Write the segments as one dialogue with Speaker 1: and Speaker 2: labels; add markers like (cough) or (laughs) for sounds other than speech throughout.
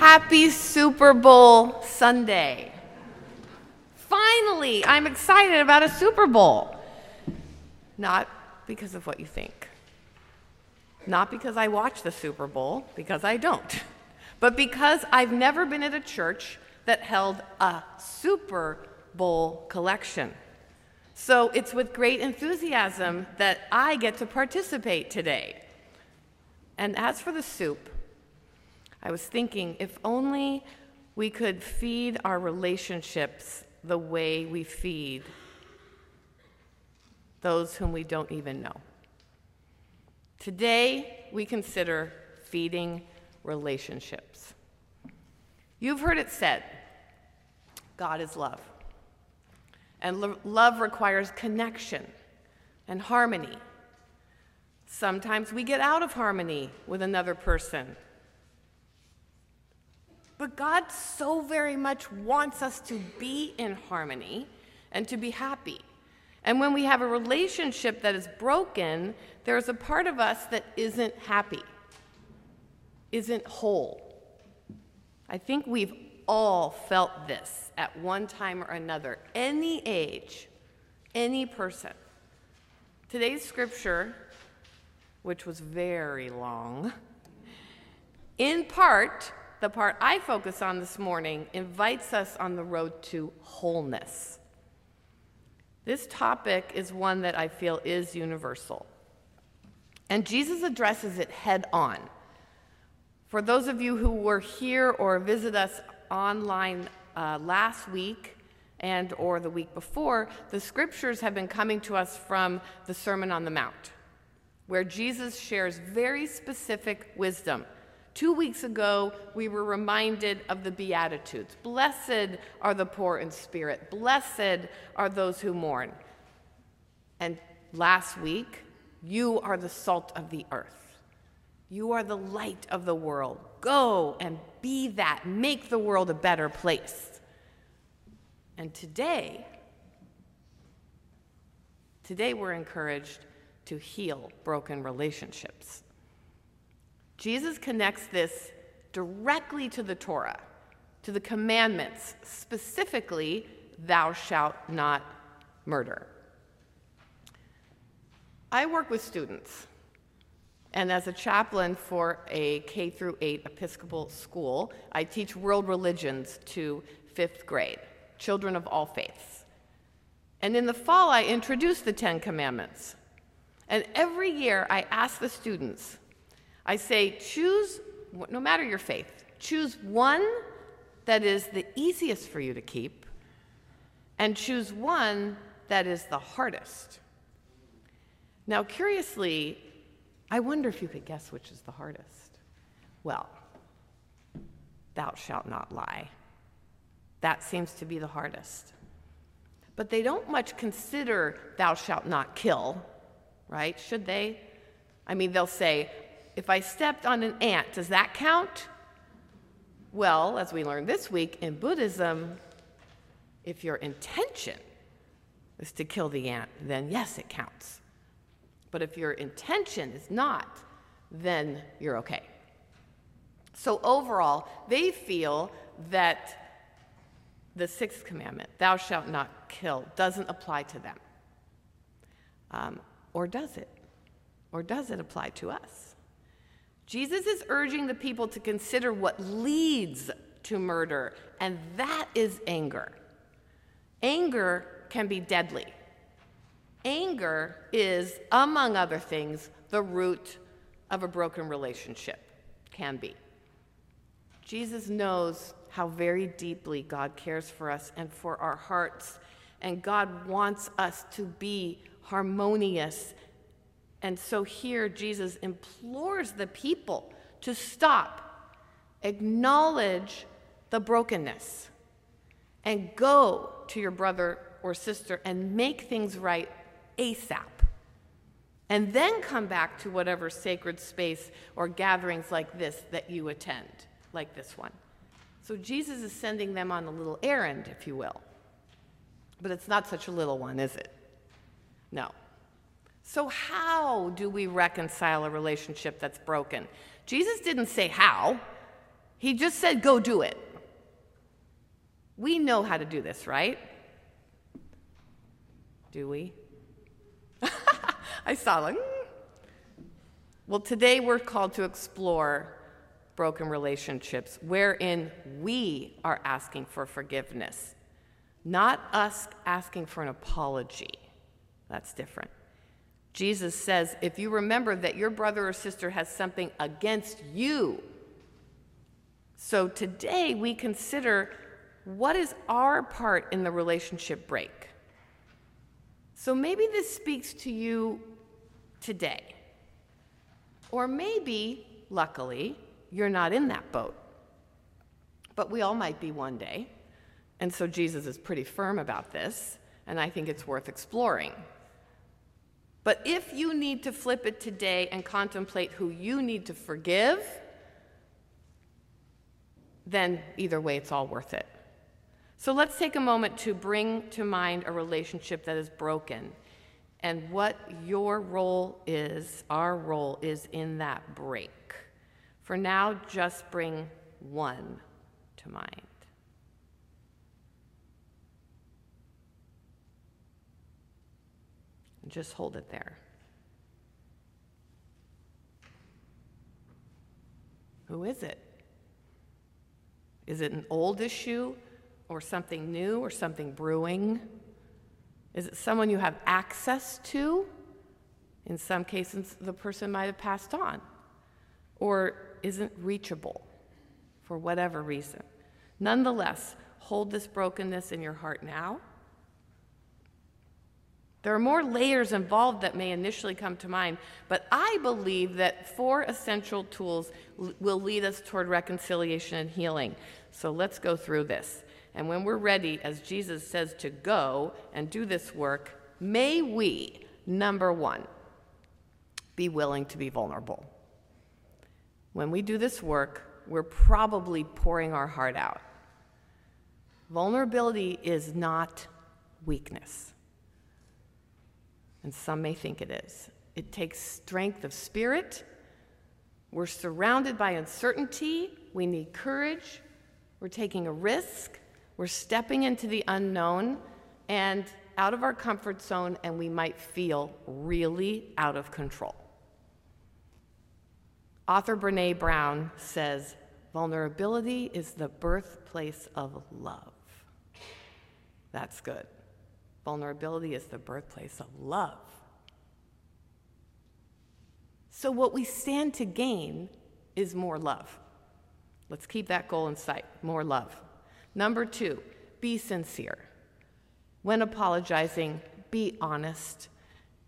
Speaker 1: Happy Super Bowl Sunday. Finally, I'm excited about a Super Bowl. Not because of what you think. Not because I watch the Super Bowl, because I don't. But because I've never been at a church that held a Super Bowl collection. So it's with great enthusiasm that I get to participate today. And as for the soup, I was thinking if only we could feed our relationships the way we feed those whom we don't even know. Today, we consider feeding relationships. You've heard it said God is love. And lo- love requires connection and harmony. Sometimes we get out of harmony with another person. But God so very much wants us to be in harmony and to be happy. And when we have a relationship that is broken, there's a part of us that isn't happy, isn't whole. I think we've all felt this at one time or another, any age, any person. Today's scripture, which was very long, in part, the part I focus on this morning, invites us on the road to wholeness. This topic is one that I feel is universal. And Jesus addresses it head on. For those of you who were here or visit us online uh, last week and or the week before, the scriptures have been coming to us from the Sermon on the Mount, where Jesus shares very specific wisdom. Two weeks ago, we were reminded of the Beatitudes. Blessed are the poor in spirit. Blessed are those who mourn. And last week, you are the salt of the earth. You are the light of the world. Go and be that. Make the world a better place. And today, today we're encouraged to heal broken relationships. Jesus connects this directly to the Torah, to the commandments, specifically, thou shalt not murder. I work with students. And as a chaplain for a K through 8 Episcopal school, I teach world religions to 5th grade, children of all faiths. And in the fall, I introduce the 10 commandments. And every year, I ask the students, I say, choose, no matter your faith, choose one that is the easiest for you to keep, and choose one that is the hardest. Now, curiously, I wonder if you could guess which is the hardest. Well, thou shalt not lie. That seems to be the hardest. But they don't much consider thou shalt not kill, right? Should they? I mean, they'll say, if I stepped on an ant, does that count? Well, as we learned this week in Buddhism, if your intention is to kill the ant, then yes, it counts. But if your intention is not, then you're okay. So overall, they feel that the sixth commandment, thou shalt not kill, doesn't apply to them. Um, or does it? Or does it apply to us? Jesus is urging the people to consider what leads to murder, and that is anger. Anger can be deadly. Anger is, among other things, the root of a broken relationship, can be. Jesus knows how very deeply God cares for us and for our hearts, and God wants us to be harmonious. And so here, Jesus implores the people to stop, acknowledge the brokenness, and go to your brother or sister and make things right ASAP. And then come back to whatever sacred space or gatherings like this that you attend, like this one. So Jesus is sending them on a little errand, if you will. But it's not such a little one, is it? No. So, how do we reconcile a relationship that's broken? Jesus didn't say how, He just said, go do it. We know how to do this, right? Do we? (laughs) I saw like, mm. well, today we're called to explore broken relationships wherein we are asking for forgiveness, not us asking for an apology. That's different. Jesus says, if you remember that your brother or sister has something against you, so today we consider what is our part in the relationship break? So maybe this speaks to you today. Or maybe, luckily, you're not in that boat. But we all might be one day. And so Jesus is pretty firm about this, and I think it's worth exploring. But if you need to flip it today and contemplate who you need to forgive, then either way, it's all worth it. So let's take a moment to bring to mind a relationship that is broken and what your role is, our role is in that break. For now, just bring one to mind. Just hold it there. Who is it? Is it an old issue or something new or something brewing? Is it someone you have access to? In some cases, the person might have passed on or isn't reachable for whatever reason. Nonetheless, hold this brokenness in your heart now. There are more layers involved that may initially come to mind, but I believe that four essential tools l- will lead us toward reconciliation and healing. So let's go through this. And when we're ready, as Jesus says to go and do this work, may we, number one, be willing to be vulnerable. When we do this work, we're probably pouring our heart out. Vulnerability is not weakness. And some may think it is. It takes strength of spirit. We're surrounded by uncertainty. We need courage. We're taking a risk. We're stepping into the unknown and out of our comfort zone, and we might feel really out of control. Author Brene Brown says vulnerability is the birthplace of love. That's good. Vulnerability is the birthplace of love. So, what we stand to gain is more love. Let's keep that goal in sight more love. Number two, be sincere. When apologizing, be honest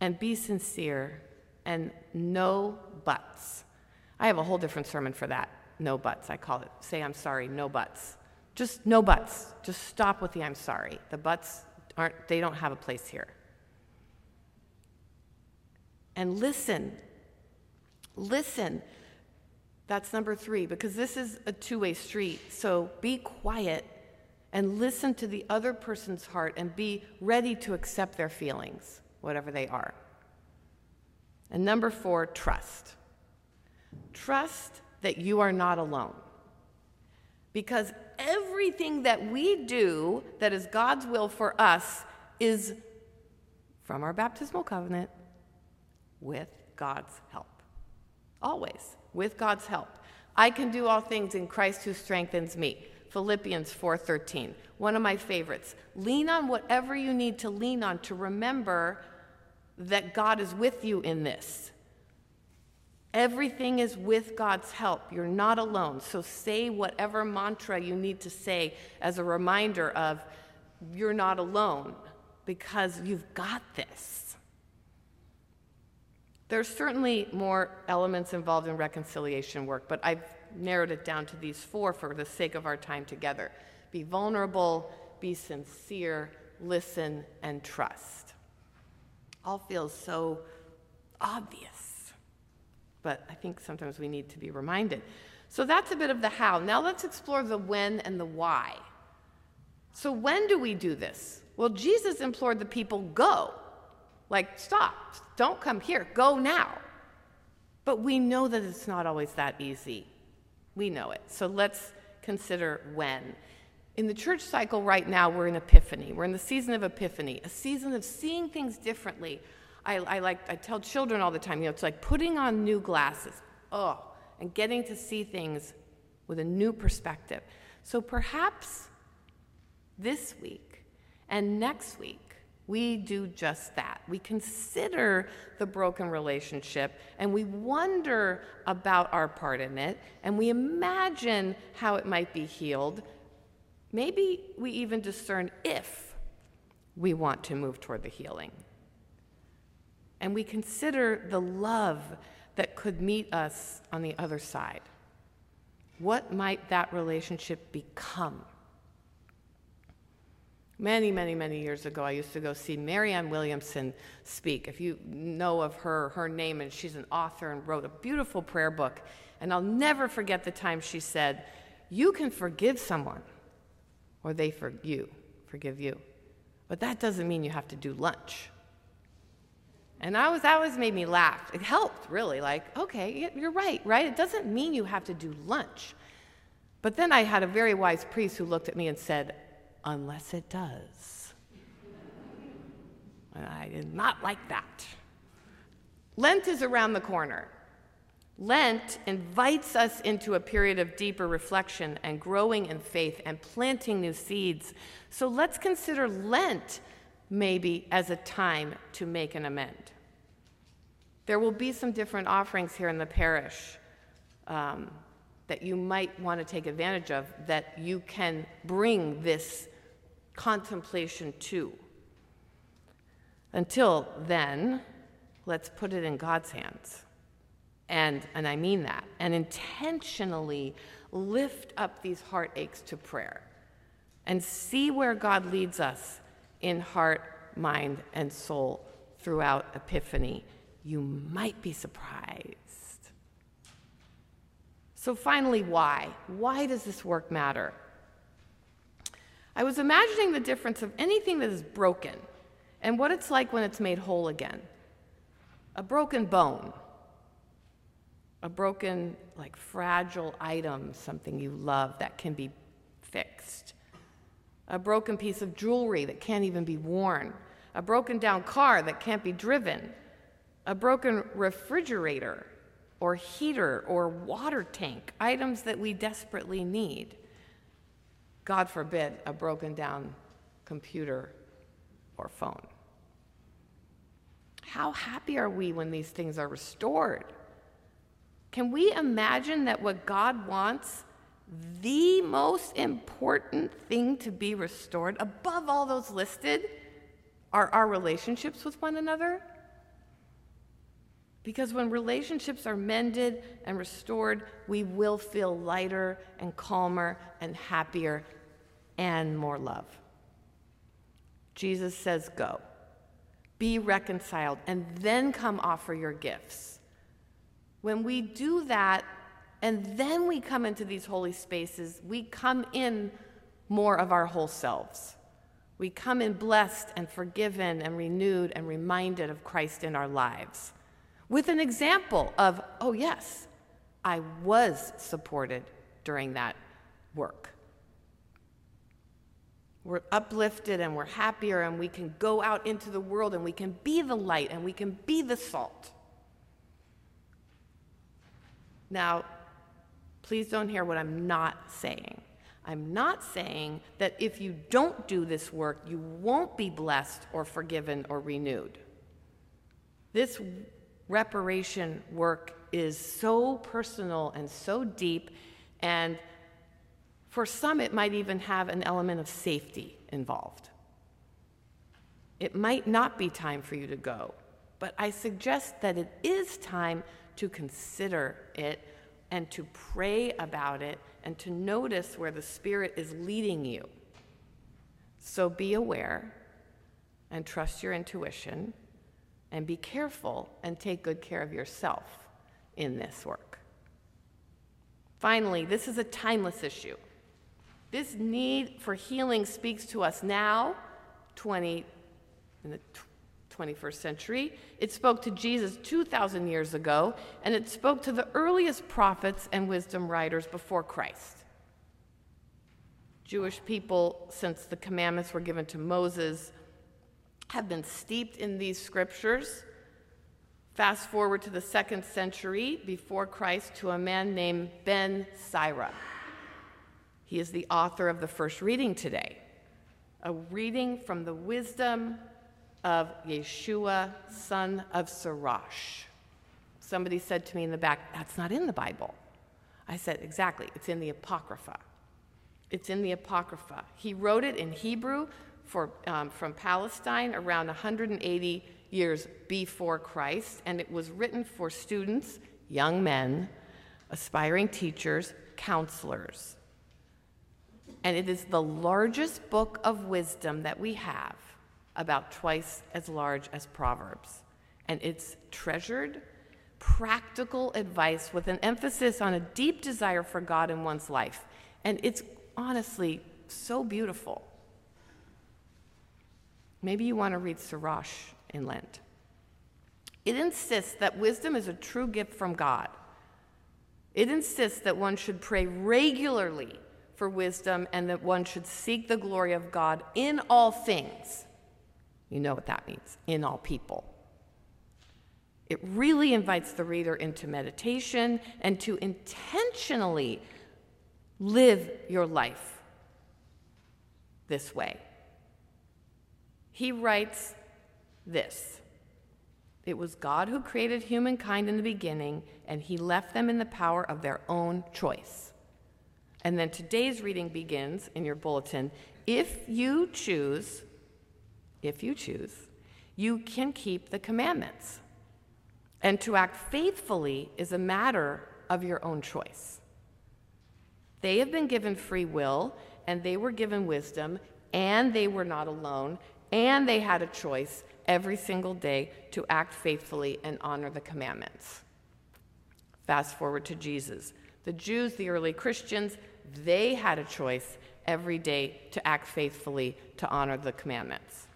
Speaker 1: and be sincere and no buts. I have a whole different sermon for that. No buts. I call it say I'm sorry, no buts. Just no buts. Just stop with the I'm sorry. The buts aren't they don't have a place here. And listen. Listen. That's number 3 because this is a two-way street. So be quiet and listen to the other person's heart and be ready to accept their feelings, whatever they are. And number 4, trust. Trust that you are not alone. Because everything that we do that is God's will for us is from our baptismal covenant with God's help. Always with God's help. I can do all things in Christ who strengthens me. Philippians 4:13. One of my favorites. Lean on whatever you need to lean on to remember that God is with you in this. Everything is with God's help. You're not alone. So say whatever mantra you need to say as a reminder of you're not alone because you've got this. There's certainly more elements involved in reconciliation work, but I've narrowed it down to these four for the sake of our time together be vulnerable, be sincere, listen, and trust. All feels so obvious but I think sometimes we need to be reminded. So that's a bit of the how. Now let's explore the when and the why. So, when do we do this? Well, Jesus implored the people, go. Like, stop, don't come here, go now. But we know that it's not always that easy. We know it. So let's consider when. In the church cycle right now, we're in Epiphany. We're in the season of Epiphany, a season of seeing things differently. I, I like I tell children all the time, you know, it's like putting on new glasses. Oh, and getting to see things with a new perspective. So perhaps this week and next week, we do just that. We consider the broken relationship and we wonder about our part in it and we imagine how it might be healed. Maybe we even discern if we want to move toward the healing. And we consider the love that could meet us on the other side. What might that relationship become? Many, many, many years ago, I used to go see Marianne Williamson speak. If you know of her, her name, and she's an author and wrote a beautiful prayer book. And I'll never forget the time she said, You can forgive someone, or they forgive you, forgive you. But that doesn't mean you have to do lunch. And I was, that always made me laugh. It helped, really. Like, okay, you're right, right? It doesn't mean you have to do lunch. But then I had a very wise priest who looked at me and said, unless it does. and I did not like that. Lent is around the corner. Lent invites us into a period of deeper reflection and growing in faith and planting new seeds. So let's consider Lent maybe as a time to make an amend. There will be some different offerings here in the parish um, that you might want to take advantage of that you can bring this contemplation to. Until then, let's put it in God's hands. And, and I mean that. And intentionally lift up these heartaches to prayer and see where God leads us in heart, mind, and soul throughout Epiphany, you might be surprised. So, finally, why? Why does this work matter? I was imagining the difference of anything that is broken and what it's like when it's made whole again. A broken bone, a broken, like fragile item, something you love that can be fixed a broken piece of jewelry that can't even be worn, a broken down car that can't be driven, a broken refrigerator or heater or water tank, items that we desperately need. God forbid, a broken down computer or phone. How happy are we when these things are restored? Can we imagine that what God wants the most important thing to be restored, above all those listed, are our relationships with one another. Because when relationships are mended and restored, we will feel lighter and calmer and happier and more love. Jesus says, Go, be reconciled, and then come offer your gifts. When we do that, and then we come into these holy spaces, we come in more of our whole selves. We come in blessed and forgiven and renewed and reminded of Christ in our lives with an example of, oh, yes, I was supported during that work. We're uplifted and we're happier, and we can go out into the world and we can be the light and we can be the salt. Now, Please don't hear what I'm not saying. I'm not saying that if you don't do this work, you won't be blessed or forgiven or renewed. This reparation work is so personal and so deep, and for some, it might even have an element of safety involved. It might not be time for you to go, but I suggest that it is time to consider it and to pray about it and to notice where the Spirit is leading you. So be aware and trust your intuition and be careful and take good care of yourself in this work. Finally, this is a timeless issue. This need for healing speaks to us now, 20 in the 21st century. It spoke to Jesus 2,000 years ago, and it spoke to the earliest prophets and wisdom writers before Christ. Jewish people, since the commandments were given to Moses, have been steeped in these scriptures. Fast forward to the second century before Christ to a man named Ben Sira. He is the author of the first reading today, a reading from the wisdom of Yeshua, son of Sirach. Somebody said to me in the back, That's not in the Bible. I said, Exactly, it's in the Apocrypha. It's in the Apocrypha. He wrote it in Hebrew for, um, from Palestine around 180 years before Christ, and it was written for students, young men, aspiring teachers, counselors. And it is the largest book of wisdom that we have, about twice as large as Proverbs. And it's treasured, practical advice with an emphasis on a deep desire for God in one's life. And it's honestly so beautiful. Maybe you want to read Sirach in Lent. It insists that wisdom is a true gift from God. It insists that one should pray regularly for wisdom and that one should seek the glory of God in all things. You know what that means in all people. It really invites the reader into meditation and to intentionally live your life this way. He writes this It was God who created humankind in the beginning, and he left them in the power of their own choice. And then today's reading begins in your bulletin. If you choose, if you choose, you can keep the commandments. And to act faithfully is a matter of your own choice. They have been given free will, and they were given wisdom, and they were not alone, and they had a choice every single day to act faithfully and honor the commandments. Fast forward to Jesus. The Jews, the early Christians, they had a choice every day to act faithfully to honor the commandments.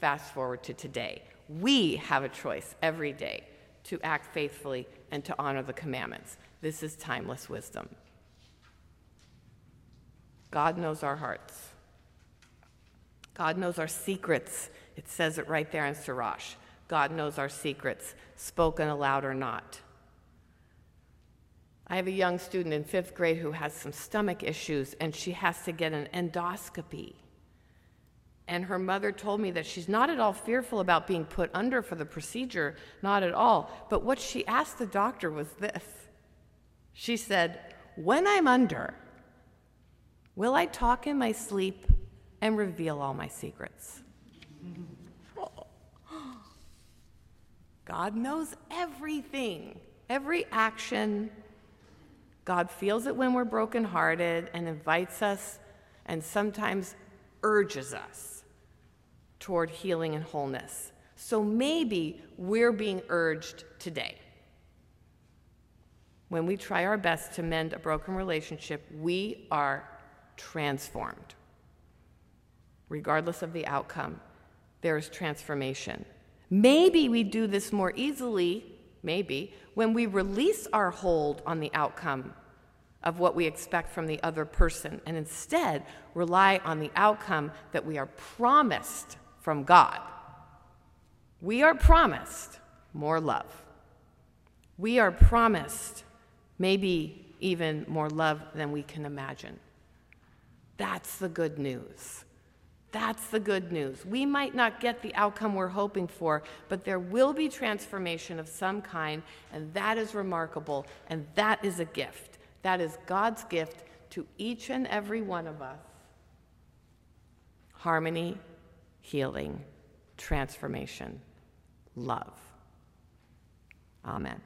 Speaker 1: Fast forward to today. We have a choice every day to act faithfully and to honor the commandments. This is timeless wisdom. God knows our hearts. God knows our secrets. It says it right there in Sirach. God knows our secrets, spoken aloud or not. I have a young student in fifth grade who has some stomach issues, and she has to get an endoscopy. And her mother told me that she's not at all fearful about being put under for the procedure, not at all. But what she asked the doctor was this She said, When I'm under, Will I talk in my sleep and reveal all my secrets? God knows everything, every action. God feels it when we're brokenhearted and invites us and sometimes urges us toward healing and wholeness. So maybe we're being urged today. When we try our best to mend a broken relationship, we are transformed. Regardless of the outcome, there is transformation. Maybe we do this more easily, maybe, when we release our hold on the outcome of what we expect from the other person and instead rely on the outcome that we are promised from God. We are promised more love. We are promised maybe even more love than we can imagine. That's the good news. That's the good news. We might not get the outcome we're hoping for, but there will be transformation of some kind, and that is remarkable, and that is a gift. That is God's gift to each and every one of us harmony, healing, transformation, love. Amen.